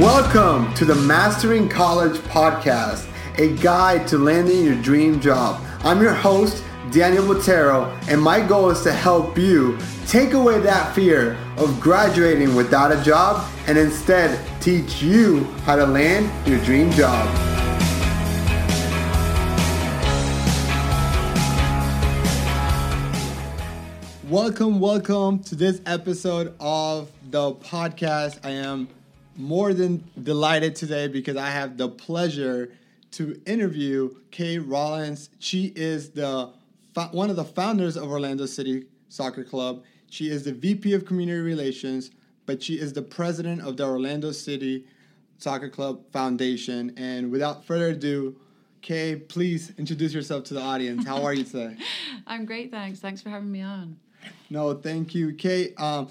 Welcome to the Mastering College podcast, a guide to landing your dream job. I'm your host, Daniel Botero, and my goal is to help you take away that fear of graduating without a job and instead teach you how to land your dream job. Welcome, welcome to this episode of the podcast. I am more than delighted today because I have the pleasure to interview Kay Rollins. She is the one of the founders of Orlando City Soccer Club. She is the VP of Community Relations, but she is the president of the Orlando City Soccer Club Foundation. And without further ado, Kay, please introduce yourself to the audience. How are you today? I'm great, thanks. Thanks for having me on. No, thank you, Kay. Um,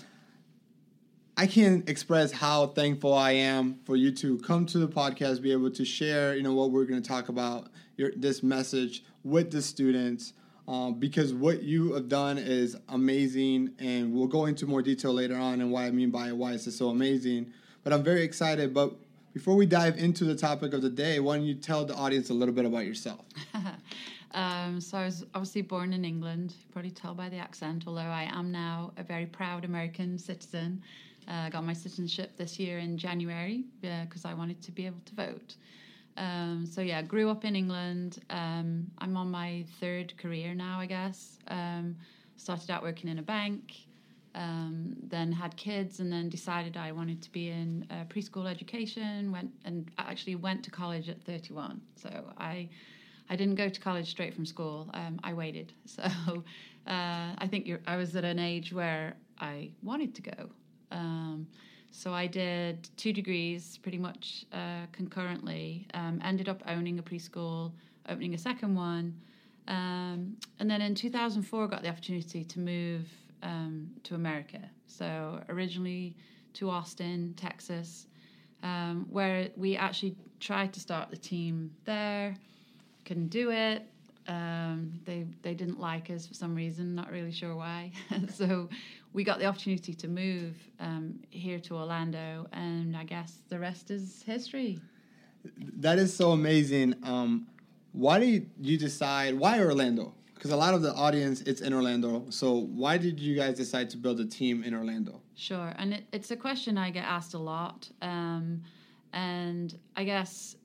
I can't express how thankful I am for you to come to the podcast, be able to share, you know, what we're going to talk about, your, this message with the students, um, because what you have done is amazing, and we'll go into more detail later on and why I mean by it, why it's so amazing. But I'm very excited. But before we dive into the topic of the day, why don't you tell the audience a little bit about yourself? um, so I was obviously born in England. You probably tell by the accent, although I am now a very proud American citizen. Uh, I got my citizenship this year in January because uh, I wanted to be able to vote. Um, so yeah, grew up in England. Um, I'm on my third career now, I guess. Um, started out working in a bank, um, then had kids, and then decided I wanted to be in uh, preschool education. Went and actually went to college at 31. So I, I didn't go to college straight from school. Um, I waited. So uh, I think I was at an age where I wanted to go. Um, so I did two degrees pretty much uh, concurrently. Um, ended up owning a preschool, opening a second one, um, and then in 2004 got the opportunity to move um, to America. So originally to Austin, Texas, um, where we actually tried to start the team there. Couldn't do it. Um, they they didn't like us for some reason, not really sure why. so we got the opportunity to move um, here to Orlando, and I guess the rest is history. That is so amazing. Um, why did you decide? Why Orlando? Because a lot of the audience, it's in Orlando. So why did you guys decide to build a team in Orlando? Sure, and it, it's a question I get asked a lot, um, and I guess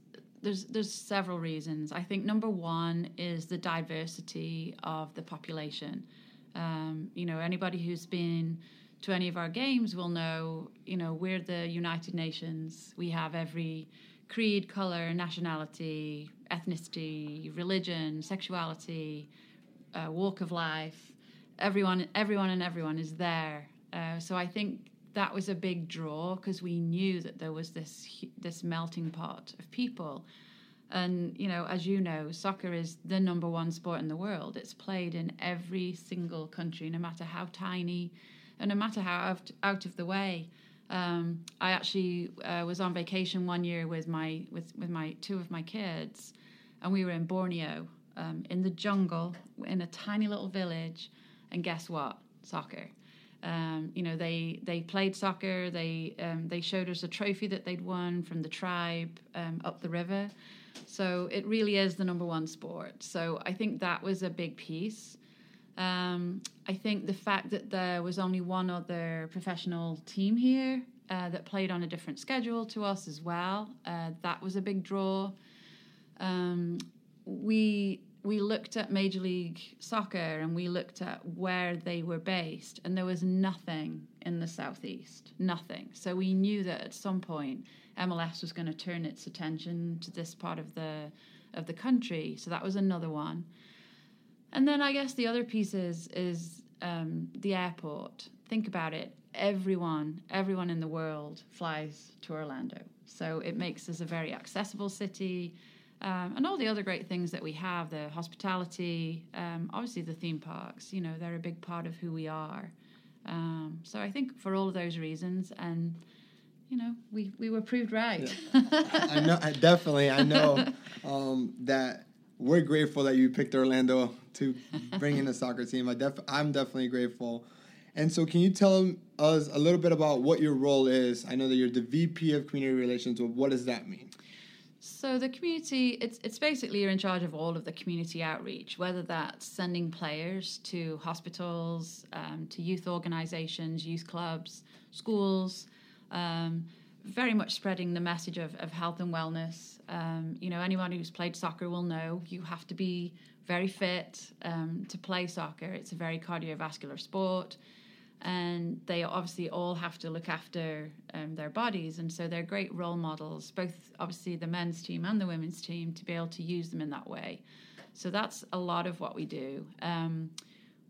there's there's several reasons. I think number one is the diversity of the population. Um, you know, anybody who's been to any of our games will know, you know, we're the United Nations. We have every creed, color, nationality, ethnicity, religion, sexuality, uh, walk of life. Everyone, everyone, and everyone is there. Uh, so I think that was a big draw because we knew that there was this this melting pot of people and, you know, as you know, soccer is the number one sport in the world. It's played in every single country, no matter how tiny and no matter how out, out of the way. Um, I actually uh, was on vacation one year with my with, with my two of my kids, and we were in Borneo, um, in the jungle, in a tiny little village. And guess what? Soccer. Um, you know, they they played soccer. They um, they showed us a trophy that they'd won from the tribe um, up the river. So it really is the number one sport. So I think that was a big piece. Um, I think the fact that there was only one other professional team here uh, that played on a different schedule to us as well, uh, that was a big draw. Um, we we looked at Major League Soccer and we looked at where they were based, and there was nothing in the southeast, nothing. So we knew that at some point MLS was going to turn its attention to this part of the of the country. So that was another one. And then I guess the other piece is is um, the airport. Think about it. Everyone, everyone in the world flies to Orlando. So it makes us a very accessible city. Um, and all the other great things that we have the hospitality, um, obviously the theme parks, you know, they're a big part of who we are. Um, so I think for all of those reasons, and you know, we, we were proved right. Yeah. I know, I definitely. I know um, that we're grateful that you picked Orlando to bring in a soccer team. I def, I'm definitely grateful. And so, can you tell us a little bit about what your role is? I know that you're the VP of Community Relations. But what does that mean? So the community, it's it's basically you're in charge of all of the community outreach, whether that's sending players to hospitals, um, to youth organisations, youth clubs, schools, um, very much spreading the message of, of health and wellness. Um, you know, anyone who's played soccer will know you have to be very fit um, to play soccer. It's a very cardiovascular sport and they obviously all have to look after um, their bodies and so they're great role models both obviously the men's team and the women's team to be able to use them in that way so that's a lot of what we do um,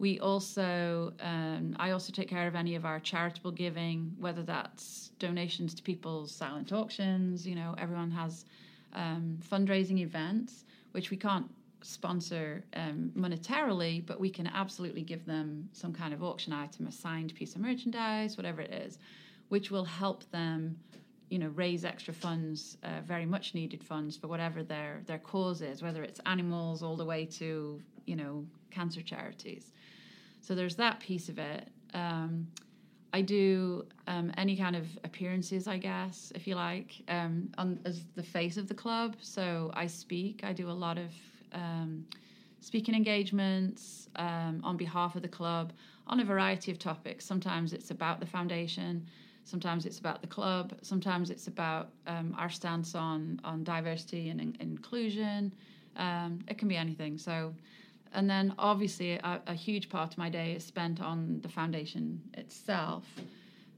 we also um, i also take care of any of our charitable giving whether that's donations to people's silent auctions you know everyone has um, fundraising events which we can't sponsor um, monetarily, but we can absolutely give them some kind of auction item, a signed piece of merchandise, whatever it is, which will help them, you know, raise extra funds, uh, very much needed funds for whatever their their cause is, whether it's animals all the way to you know cancer charities. So there's that piece of it. Um, I do um, any kind of appearances, I guess, if you like, um, on, as the face of the club. So I speak. I do a lot of um, speaking engagements um, on behalf of the club on a variety of topics. Sometimes it's about the foundation, sometimes it's about the club, sometimes it's about um, our stance on on diversity and in- inclusion. It can be anything. So, and then obviously a, a, huge part of my day is spent on the foundation itself.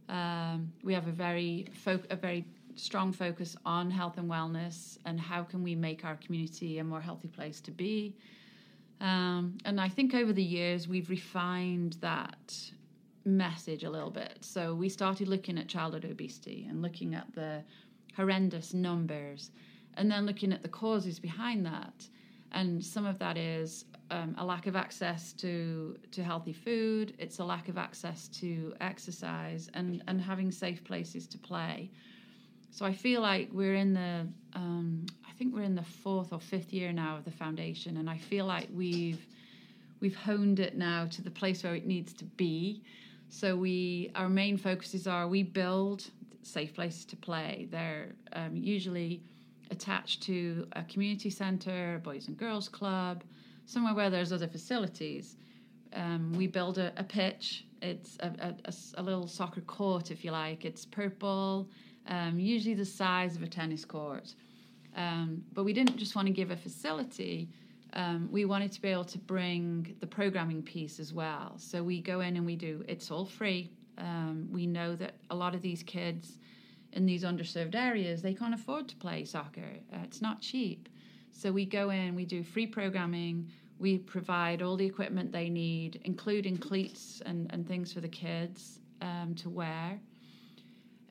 Um, we have a very fo- a very strong focus on health and wellness and how can we make our community a more healthy place to be. Um, and I think over the years we've refined that message a little bit. So we started looking at childhood obesity and looking at the horrendous numbers and then looking at the causes behind that. And some of that is um, a lack of access to, to healthy food, it's a lack of access to exercise, and, and having safe places to play. So I feel like we're in the, um, I think we're in the fourth or fifth year now of the foundation, and I feel like we've we've honed it now to the place where it needs to be. So we our main focuses are we build safe places to play. They're um, usually attached to a community centre, a boys and girls club, somewhere where there's other facilities. Um, we build a, a pitch. It's a, a, a, little soccer court, if you like. It's purple um, usually the size of a tennis court. Um, but we didn't just want to give a facility. Um, we wanted to be able to bring the programming piece as well. So we go in and we do, it's all free. Um, we know that a lot of these kids in these underserved areas, they can't afford to play soccer. Uh, it's not cheap. So we go in, we do free programming, we provide all the equipment they need, including cleats and, and things for the kids um, to wear.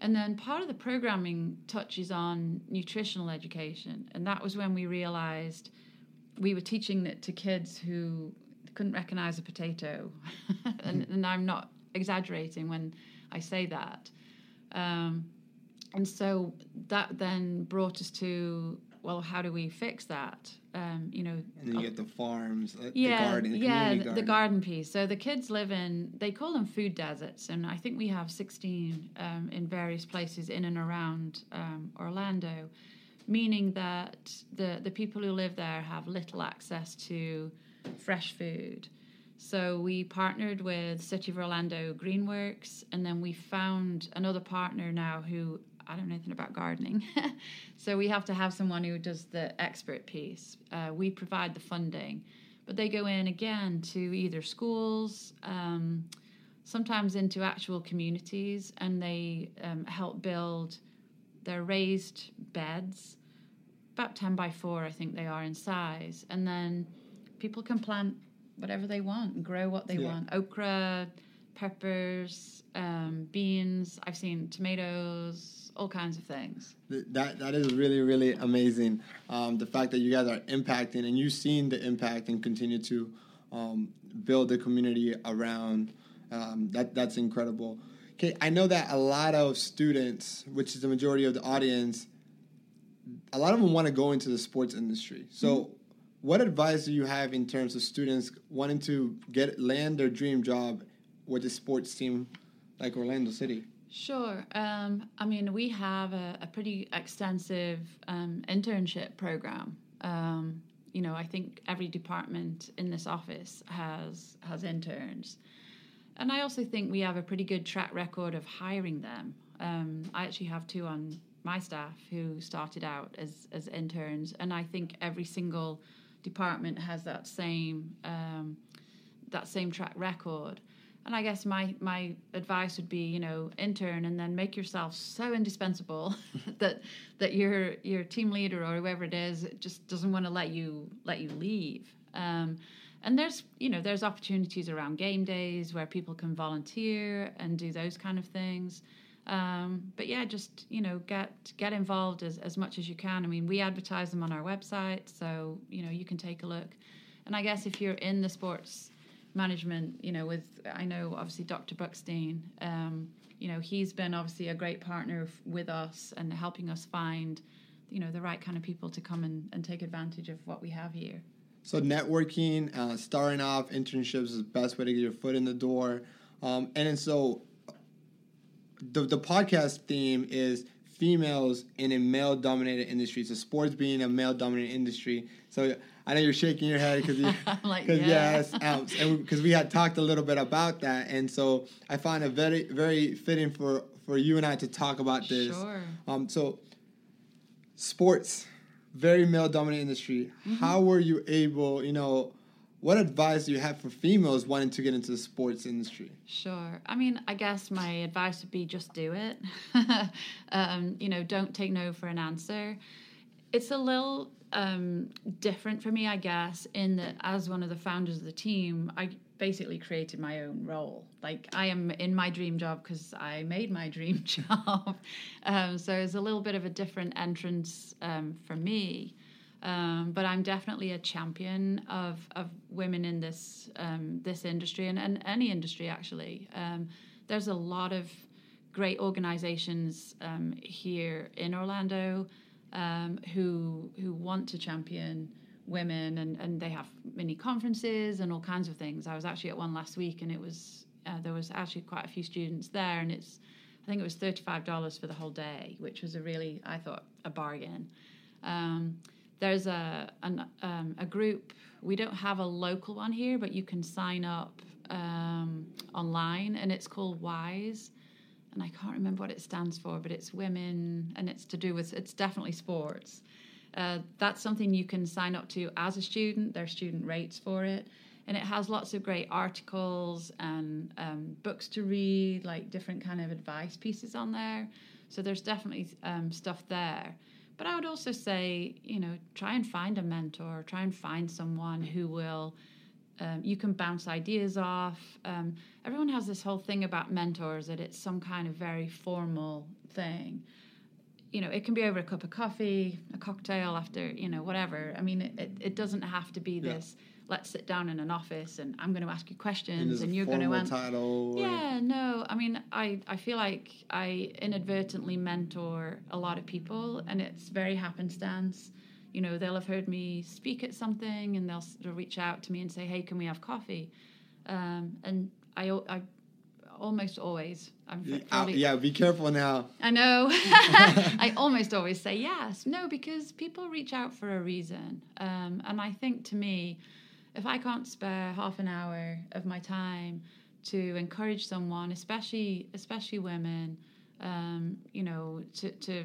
And then part of the programming touches on nutritional education. And that was when we realized we were teaching it to kids who couldn't recognize a potato. and, mm-hmm. and, I'm not exaggerating when I say that. Um, and so that then brought us to well, how do we fix that? Um, you know, and then you get the farms, uh, yeah, the garden, the yeah, the, garden. the garden piece. So the kids live in they call them food deserts, and I think we have sixteen um, in various places in and around um, Orlando, meaning that the the people who live there have little access to fresh food. So we partnered with City of Orlando Greenworks, and then we found another partner now who I don't know anything about gardening. so we have to have someone who does the expert piece. Uh, we provide the funding, but they go in again to either schools, um, sometimes into actual communities, and they um, help build their raised beds, about 10 by 4, I think they are in size. And then people can plant whatever they want and grow what they yeah. want okra, peppers, um, beans. I've seen tomatoes, all kinds of things. That that is really really amazing. Um, the fact that you guys are impacting and you've seen the impact and continue to um, build the community around um, that that's incredible. Okay, I know that a lot of students, which is the majority of the audience, a lot of them want to go into the sports industry. So. Mm-hmm. What advice do you have in terms of students wanting to get land their dream job with a sports team like Orlando City? Sure. Um, I mean, we have a, a pretty extensive um, internship program. Um, you know, I think every department in this office has has interns, and I also think we have a pretty good track record of hiring them. Um, I actually have two on my staff who started out as as interns, and I think every single department has that same um, that same track record. And I guess my my advice would be, you know, intern and then make yourself so indispensable that that your your team leader or whoever it is just doesn't want to let you let you leave. Um, and there's you know there's opportunities around game days where people can volunteer and do those kind of things. Um, but yeah, just you know get get involved as as much as you can. I mean, we advertise them on our website, so you know you can take a look. And I guess if you're in the sports management, you know, with I know obviously Dr. Buckstein, um, you know, he's been obviously a great partner f- with us and helping us find, you know, the right kind of people to come and, and take advantage of what we have here. So networking, uh, starting off internships is the best way to get your foot in the door. Um, and then so the the podcast theme is females in a male dominated industry. So sports being a male dominated industry. So I know you're shaking your head because you, like, yeah. yes, and because we had talked a little bit about that, and so I find it very very fitting for for you and I to talk about this. Sure. Um, so sports, very male dominant industry. Mm-hmm. How were you able, you know? What advice do you have for females wanting to get into the sports industry? Sure. I mean, I guess my advice would be just do it. um, you know, don't take no for an answer. It's a little um, different for me, I guess, in that as one of the founders of the team, I basically created my own role. Like I am in my dream job because I made my dream job. um, so it's a little bit of a different entrance um, for me. Um, but I'm definitely a champion of, of women in this um, this industry and, and any industry actually. Um, there's a lot of great organizations um, here in Orlando um, who who want to champion women and, and they have mini conferences and all kinds of things. I was actually at one last week and it was uh, there was actually quite a few students there and it's I think it was thirty five dollars for the whole day, which was a really I thought a bargain. Um, there's a an, um, a group. We don't have a local one here, but you can sign up um, online, and it's called Wise. And I can't remember what it stands for, but it's women, and it's to do with it's definitely sports. Uh, that's something you can sign up to as a student. There's student rates for it, and it has lots of great articles and um, books to read, like different kind of advice pieces on there. So there's definitely um, stuff there. But I would also say, you know, try and find a mentor, try and find someone who will, um, you can bounce ideas off. Um, everyone has this whole thing about mentors that it's some kind of very formal thing. You know, it can be over a cup of coffee, a cocktail after, you know, whatever. I mean, it, it doesn't have to be Yeah. this, let's sit down in an office and I'm going to ask you questions there's and, you're going to answer. title. Yeah, no. I mean, I, I feel like I inadvertently mentor a lot of people, and it's very happenstance. You know, they'll have heard me speak at something, and they'll, reach out to me and say, "Hey, can we have coffee?" Um, and I, I almost always, I'm Yeah, uh, yeah, be careful now. I know. I almost always say yes. No, because people reach out for a reason. Um, and I think to me, if I can't spare half an hour of my time to encourage someone, especially especially women, um, you know, to, to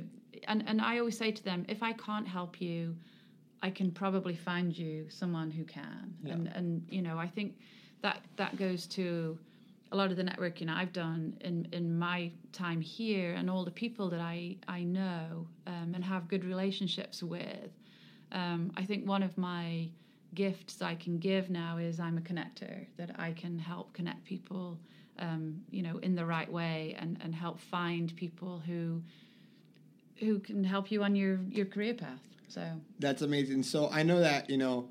and, and I always say to them, if I can't help you, I can probably find you someone who can. Yeah. And and you know, I think that that goes to a lot of the networking I've done in, in my time here and all the people that I, I know um, and have good relationships with. Um, I think one of my gifts I can give now is I'm a connector, that I can help connect people, um, you know, in the right way and, and help find people who who can help you on your, your career path. So That's amazing. So I know that, you know,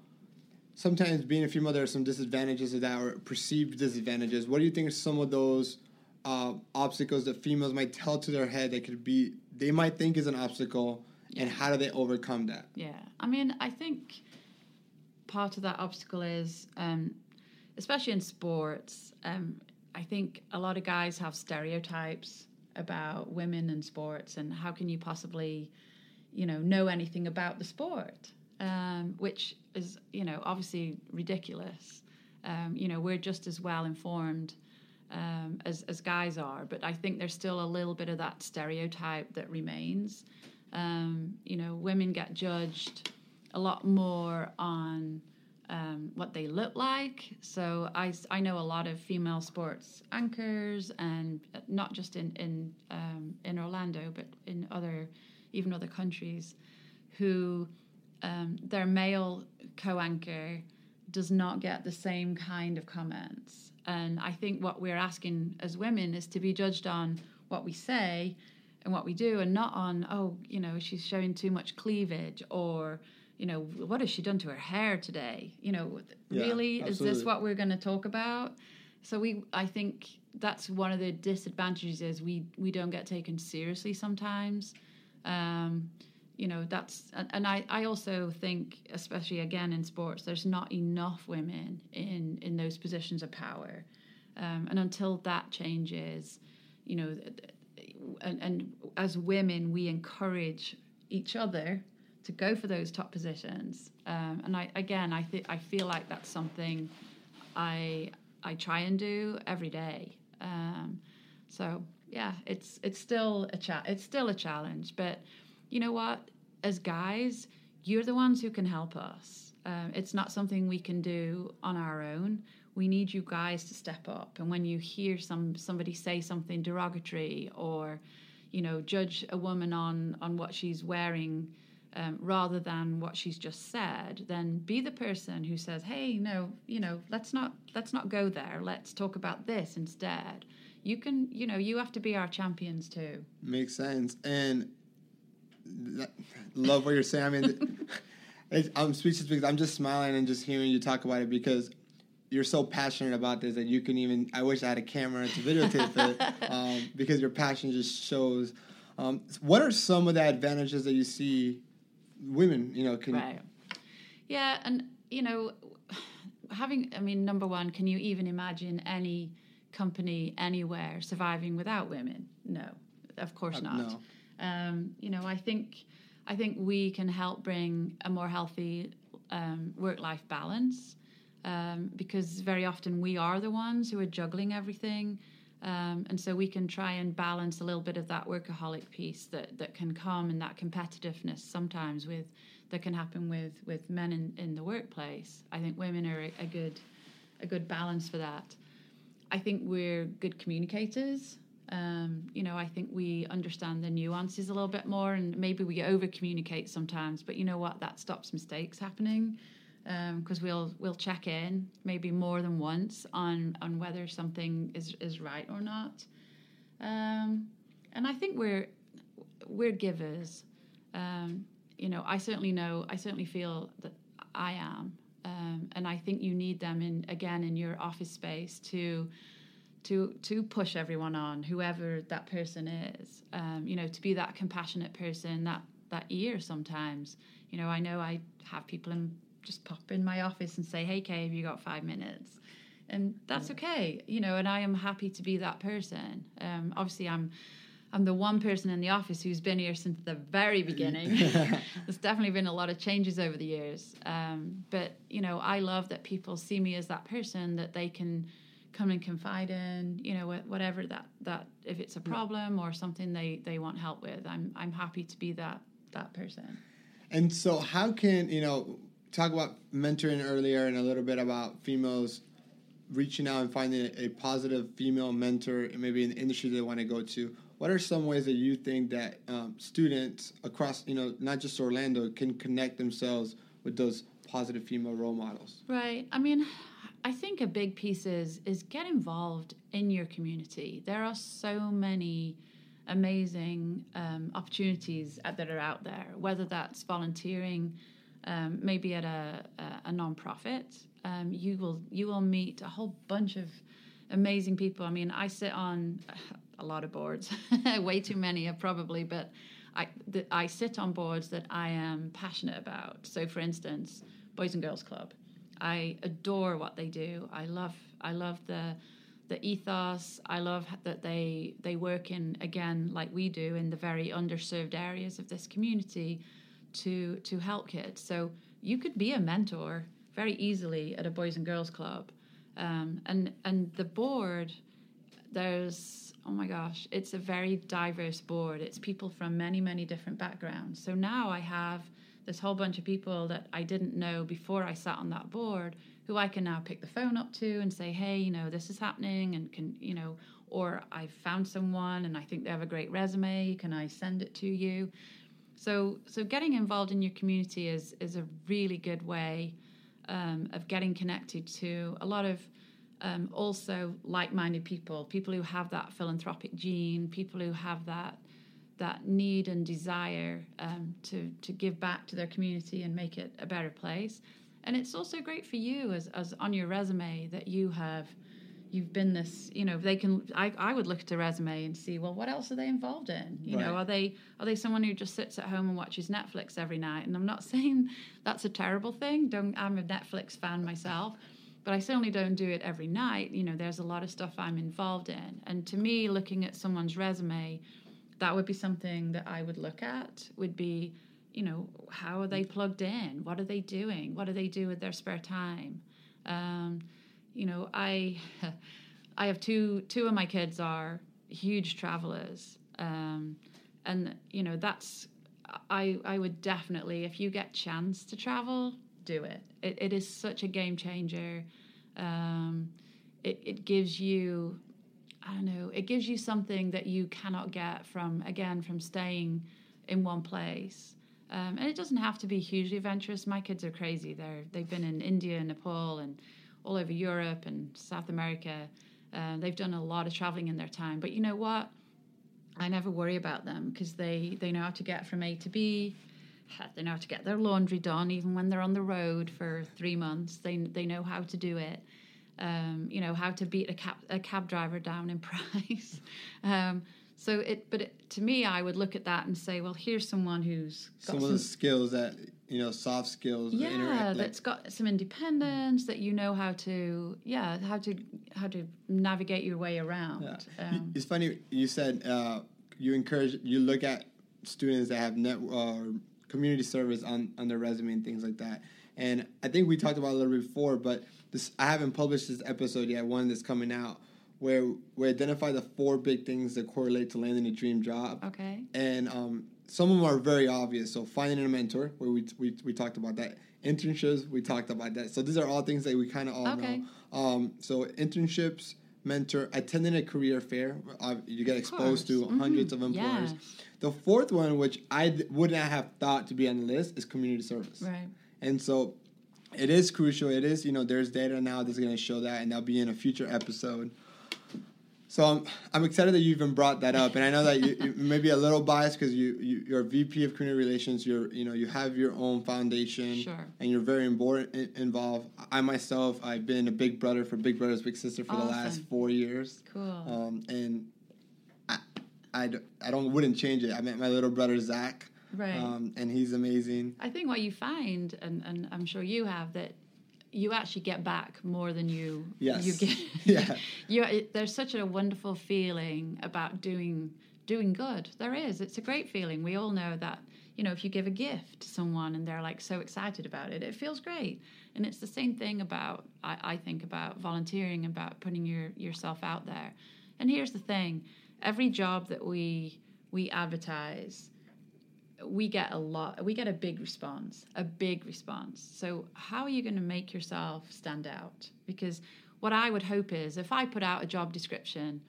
sometimes being a female, there are some disadvantages of that or perceived disadvantages. What do you think are some of those uh, obstacles that females might tell to their head that could be, they might think is an obstacle, and how do they overcome that? Yeah, I mean, I think part of that obstacle is, um, especially in sports, um, I think a lot of guys have stereotypes about women and sports, and how can you possibly, you know, know anything about the sport? Um, which is, you know, obviously ridiculous. Um, you know, we're just as well informed um, as, as guys are, but I think there's still a little bit of that stereotype that remains. Um, you know, women get judged a lot more on um, what they look like. So I, I know a lot of female sports anchors, and not just in in um, in Orlando, but in other even other countries, who um, their male co-anchor does not get the same kind of comments. And I think what we're asking as women is to be judged on what we say and what we do, and not on oh you know she's showing too much cleavage or you know, what has she done to her hair today? You know, yeah, really, absolutely. is this what we're going to talk about? So we, I think that's one of the disadvantages is we we don't get taken seriously sometimes. Um, you know, that's and I I also think, especially again in sports, there's not enough women in in those positions of power, um, and until that changes, you know, and, and as women we encourage each other to go for those top positions. Um, and I again, I think I feel like that's something I I try and do every day. Um, so yeah, it's it's still a cha- it's still a challenge. But you know what? As guys, you're the ones who can help us. Um, it's not something we can do on our own. We need you guys to step up. And when you hear some somebody say something derogatory or, you know, judge a woman on on what she's wearing um, rather than what she's just said, then be the person who says, "Hey, no, you know, let's not let's not go there. Let's talk about this instead." You can, you know, you have to be our champions too. Makes sense, and that, love what you're saying. I mean, I'm speechless because I'm just smiling and just hearing you talk about it because you're so passionate about this that you can even. I wish I had a camera to videotape it um, because your passion just shows. Um, what are some of the advantages that you see women, you know, can. Right. Yeah, and you know, having I mean, number one, can you even imagine any company anywhere surviving without women? No, of course uh, not. No. Um, you know, I think I think we can help bring a more healthy um, work-life balance um, because very often we are the ones who are juggling everything. Um, and so we can try and balance a little bit of that workaholic piece that, that can come and that competitiveness sometimes with that can happen with, with men in, in the workplace. I think women are a, a good a good balance for that. I think we're good communicators. Um, you know, I think we understand the nuances a little bit more, and maybe we over communicate sometimes. But you know what? That stops mistakes happening because um, we'll we'll check in maybe more than once on on whether something is is right or not. Um, and I think we're we're givers. Um, you know, I certainly know. I certainly feel that I am, um, and I think you need them in again in your office space to to to push everyone on, whoever that person is. Um, you know, to be that compassionate person, that that ear sometimes. You know, I know I have people in just pop in my office and say, "Hey, Kay, have you got five minutes?" And that's okay, you know. And I am happy to be that person. Um, obviously, I'm I'm the one person in the office who's been here since the very beginning. There's definitely been a lot of changes over the years, um, but you know, I love that people see me as that person that they can come and confide in. You know, whatever that that if it's a problem or something they they want help with, I'm I'm happy to be that that person. And so, how can you know? Talk about mentoring earlier and a little bit about females reaching out and finding a positive female mentor, maybe in the industry they want to go to. What are some ways that you think that um, students across, you know, not just Orlando, can connect themselves with those positive female role models? Right. I mean, I think a big piece is is get involved in your community. There are so many amazing um, opportunities that are out there, whether that's volunteering um, maybe at a, a, a non-profit, um, you will you will meet a whole bunch of amazing people. I mean, I sit on a lot of boards, way too many probably, but I the, I sit on boards that I am passionate about. So, for instance, Boys and Girls Club, I adore what they do. I love I love the the ethos. I love that they they work in again like we do in the very underserved areas of this community to to help kids. So you could be a mentor very easily at a boys and girls club, um, and and the board there's oh my gosh it's a very diverse board. It's people from many many different backgrounds. So now i have this whole bunch of people that i didn't know before i sat on that board who i can now pick the phone up to and say hey you know this is happening and can you know or i found someone and i think they have a great resume. Can i send it to you so so getting involved in your community is is a really good way um, of getting connected to a lot of um, also like-minded people, people who have that philanthropic gene, people who have that that need and desire um, to to give back to their community and make it a better place. And it's also great for you as as on your resume that you have you've been this you know they can I, I would look at a resume and see well what else are they involved in you right. know are they are they someone who just sits at home and watches netflix every night and i'm not saying that's a terrible thing don't i'm a netflix fan myself but I certainly don't do it every night. You know, there's a lot of stuff I'm involved in. And to me, looking at someone's resume, that would be something that I would look at, would be, you know, how are they plugged in? What are they doing? What do they do with their spare time? Um, you know, I I have two two of my kids are huge travelers. Um, and you know, that's I I would definitely if you get chance to travel, do it. It, it is such a game changer. Um, it, it gives you, I don't know, it gives you something that you cannot get from, again, from staying in one place. Um, and it doesn't have to be hugely adventurous. My kids are crazy. They're, they've been in India and Nepal and all over Europe and South America. Uh, they've done a lot of traveling in their time. But you know what? I never worry about them because they, they know how to get from A to B they know how to get their laundry done even when they're on the road for three months. They they know how to do it. Um, you know how to beat a cab a cab driver down in price. um, so it, but it, to me, I would look at that and say, well, here's someone who's got some, some of the skills that you know, soft skills. Yeah, interact, that's got some independence that you know how to, yeah, how to how to navigate your way around. Yeah. Um, it's funny you said uh, you encourage you look at students that have net uh, community service on, on their resume and things like that. And I think we talked about a little bit before, but this I haven't published this episode yet. One that's coming out where we identify the four big things that correlate to landing a dream job. Okay. And um, some of them are very obvious. So finding a mentor, where we we, we talked about that. Internships, we talked about that. So these are all things that we kind of all okay. know. Um, so internships, mentor, attending a career fair. Uh, you get exposed to mm-hmm. hundreds of employers. Yeah. The fourth one, which I d- would not have thought to be on the list, is community service. Right. And so it is crucial. It is, you know, there's data now that's going to show that, and that'll be in a future episode. So I'm, I'm excited that you even brought that up, and I know that you, you may be a little biased because you, you you're a VP of community relations. You're you know you have your own foundation, sure. and you're very important involved. I myself, I've been a big brother for Big Brothers Big Sister for awesome. the last four years. Cool. Um, and I, I don't wouldn't change it. I met my little brother Zach, right? Um, and he's amazing. I think what you find, and, and I'm sure you have, that you actually get back more than you yes. you get. yeah, you there's such a wonderful feeling about doing doing good. There is. It's a great feeling. We all know that. You know, if you give a gift to someone and they're like so excited about it, it feels great. And it's the same thing about I, I think about volunteering, about putting your yourself out there. And here's the thing every job that we we advertise we get a lot we get a big response a big response. So how are you going to make yourself stand out? Because what i would hope is if i put out a job description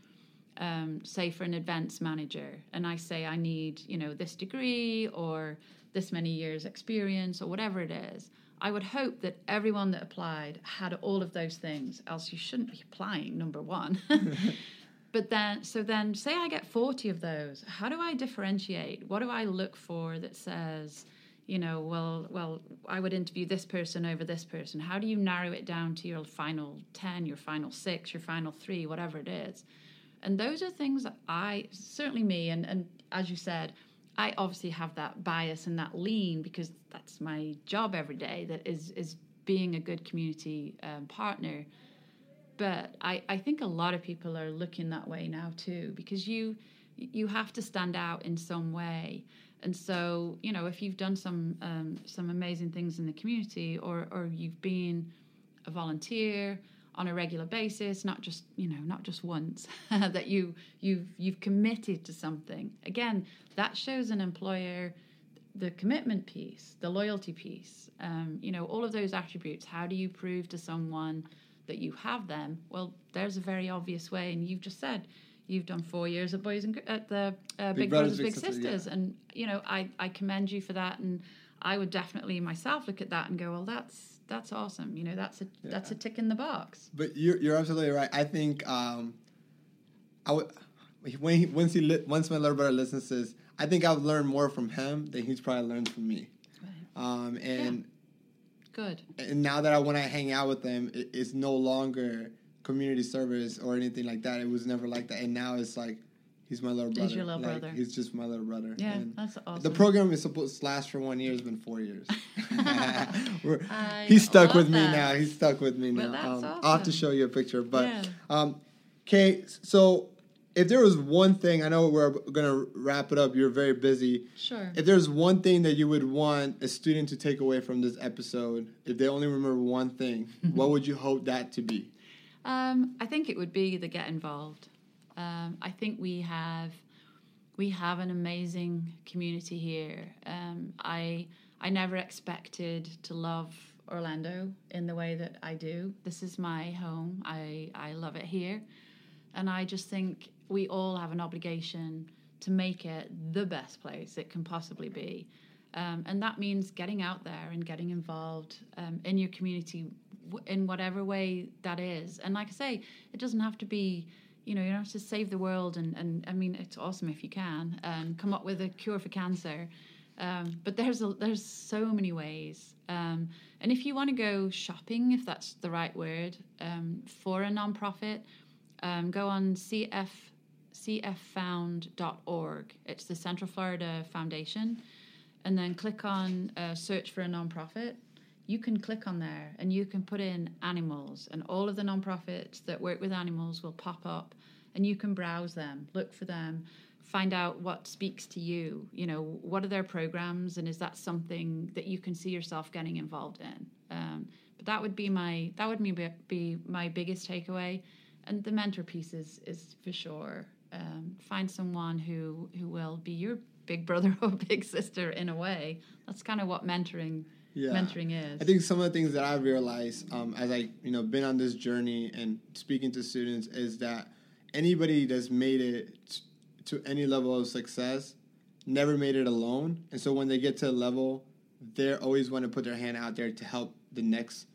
um, say for an events manager and i say i need you know this degree or this many years experience or whatever it is i would hope that everyone that applied had all of those things else you shouldn't be applying number one but then so then say i get 40 of those how do i differentiate? What do i look for that says you know well well i would interview this person over this person? How do you narrow it down to your final 10 your final 6 your final 3 whatever it is? And those are things that i certainly me and and as you said i obviously have that bias and that lean because that's my job every day that is is being a good community um, partner but I, I think a lot of people are looking that way now too because you you have to stand out in some way. And so you know if you've done some um, some amazing things in the community or or you've been a volunteer on a regular basis not just you know not just once that you you've you've committed to something again that shows an employer the commitment piece the loyalty piece. Um, you know all of those attributes how do you prove to someone that you have them well there's a very obvious way and you've just said you've done four years at boys and at the uh, big, big, brothers, big, sisters, sisters yeah. and you know I, I commend you for that and i would definitely myself look at that and go well that's that's awesome you know that's a yeah. that's a tick in the box but you're, you're absolutely right i think um i would when he, once he li- once my little brother listens to this i think i've learned more from him than he's probably learned from me right. um and Good. And now that I when I hang out with them, it, it's no longer community service or anything like that. It was never like that. And now it's like he's my little brother. He's your little like, brother. He's just my little brother. Yeah, and that's awesome. The program is supposed to last for one year. It's been four years. he's stuck with that. me now. He's stuck with me now. Um, awesome. I'll have to show you a picture. But yeah. um, okay, so if there was one thing, I know we're gonna wrap it up. You're very busy. Sure. If there's one thing that you would want a student to take away from this episode, if they only remember one thing, what would you hope that to be? Um, I think it would be the get involved. Um, I think we have we have an amazing community here. Um, I I never expected to love Orlando in the way that I do. This is my home. I I love it here, and I just think we all have an obligation to make it the best place it can possibly be. Um, and that means getting out there and getting involved um, in your community w- in whatever way that is. And like I say, it doesn't have to be, you know, you don't have to save the world. And, and I mean, it's awesome if you can and come up with a cure for cancer. Um, but there's a, there's so many ways. Um, and if you want to go shopping, if that's the right word, um, for a nonprofit, um, go on CF cffound.org. It's the Central Florida Foundation. And then click on uh, search for a nonprofit. You can click on there and you can put in animals, and all of the nonprofits that work with animals will pop up, and you can browse them, look for them, find out what speaks to you. You know, what are their programs, and is that something that you can see yourself getting involved in? Um, but that would be my that would be, be my biggest takeaway, and the mentor piece is is for sure um, find someone who who will be your big brother or big sister in a way. That's kind of what mentoring yeah. mentoring is. I think some of the things that I've realized um, as I you know been on this journey and speaking to students is that anybody that's made it to any level of success never made it alone, and so when they get to a level, they always want to put their hand out there to help the next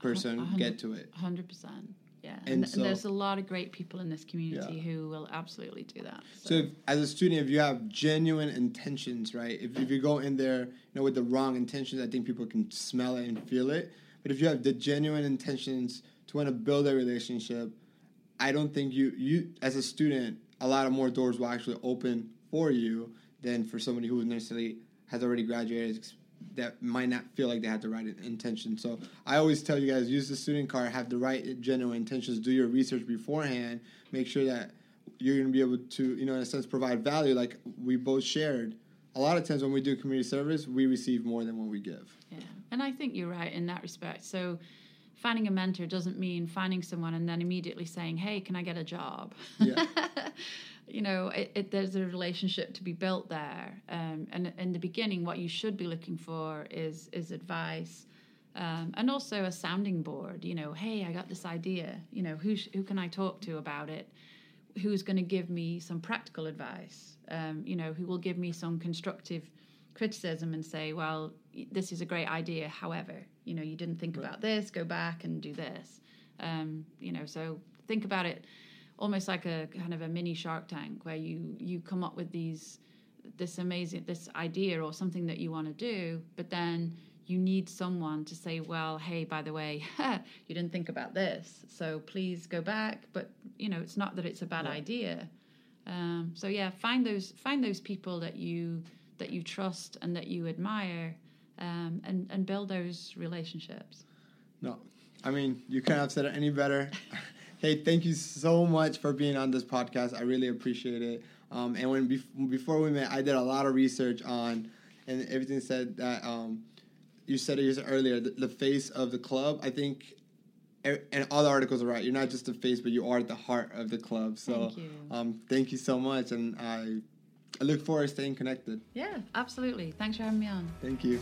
person get to it. Hundred percent. Yeah, and, and, so, there's a lot of great people in this community yeah. who will absolutely do that. So, so if, as a student, if you have genuine intentions, right? If, if you go in there, you know, with the wrong intentions, I think people can smell it and feel it. But if you have the genuine intentions to want to build a relationship, I don't think you you as a student, a lot of more doors will actually open for you than for somebody who necessarily has already graduated, that might not feel like they have the right intention. So I always tell you guys use the student card, have the right genuine intentions, do your research beforehand, make sure that you're going to be able to, you know, in a sense, provide value like we both shared. A lot of times when we do community service, we receive more than what we give. Yeah, and I think you're right in that respect. So finding a mentor doesn't mean finding someone and then immediately saying, "Hey, can I get a job?" Yeah. you know, it, it, there's a relationship to be built there. Um, and in the beginning, what you should be looking for is is advice, um, and also a sounding board. You know, hey, I got this idea. You know, who sh- who can I talk to about it? Who's going to give me some practical advice? Um, you know, who will give me some constructive criticism and say, well, this is a great idea. However, you know, you didn't think right. about this. Go back and do this. Um, you know, so think about it almost like a kind of a mini Shark Tank where you you come up with these this amazing this idea or something that you want to do, but then you need someone to say, well, hey, by the way, you didn't think about this, so please go back. But you know, it's not that it's a bad yeah. idea. Um, so yeah, find those find those people that you that you trust and that you admire, um, and and build those relationships. No, I mean you couldn't have said it any better. Hey, thank you so much for being on this podcast. I really appreciate it. Um, and when bef- before we met, I did a lot of research on, and everything said that um, you said it earlier, the, the face of the club. I think and all the articles are right. You're not just the face, but you are the heart of the club. So, thank you, um, thank you so much, and I, I look forward to staying connected. Yeah, absolutely. Thanks for having me on. Thank you.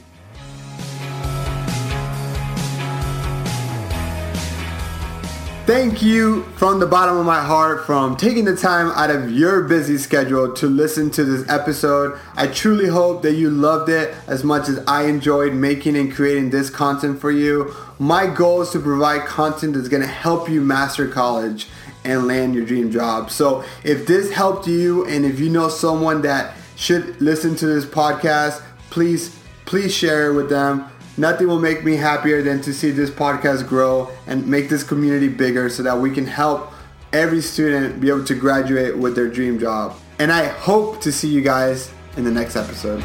Thank you from the bottom of my heart from taking the time out of your busy schedule to listen to this episode. I truly hope that you loved it as much as I enjoyed making and creating this content for you. My goal is to provide content that's going to help you master college and land your dream job. So if this helped you and if you know someone that should listen to this podcast, please please share it with them Nothing will make me happier than to see this podcast grow and make this community bigger so that we can help every student be able to graduate with their dream job. And I hope to see you guys in the next episode.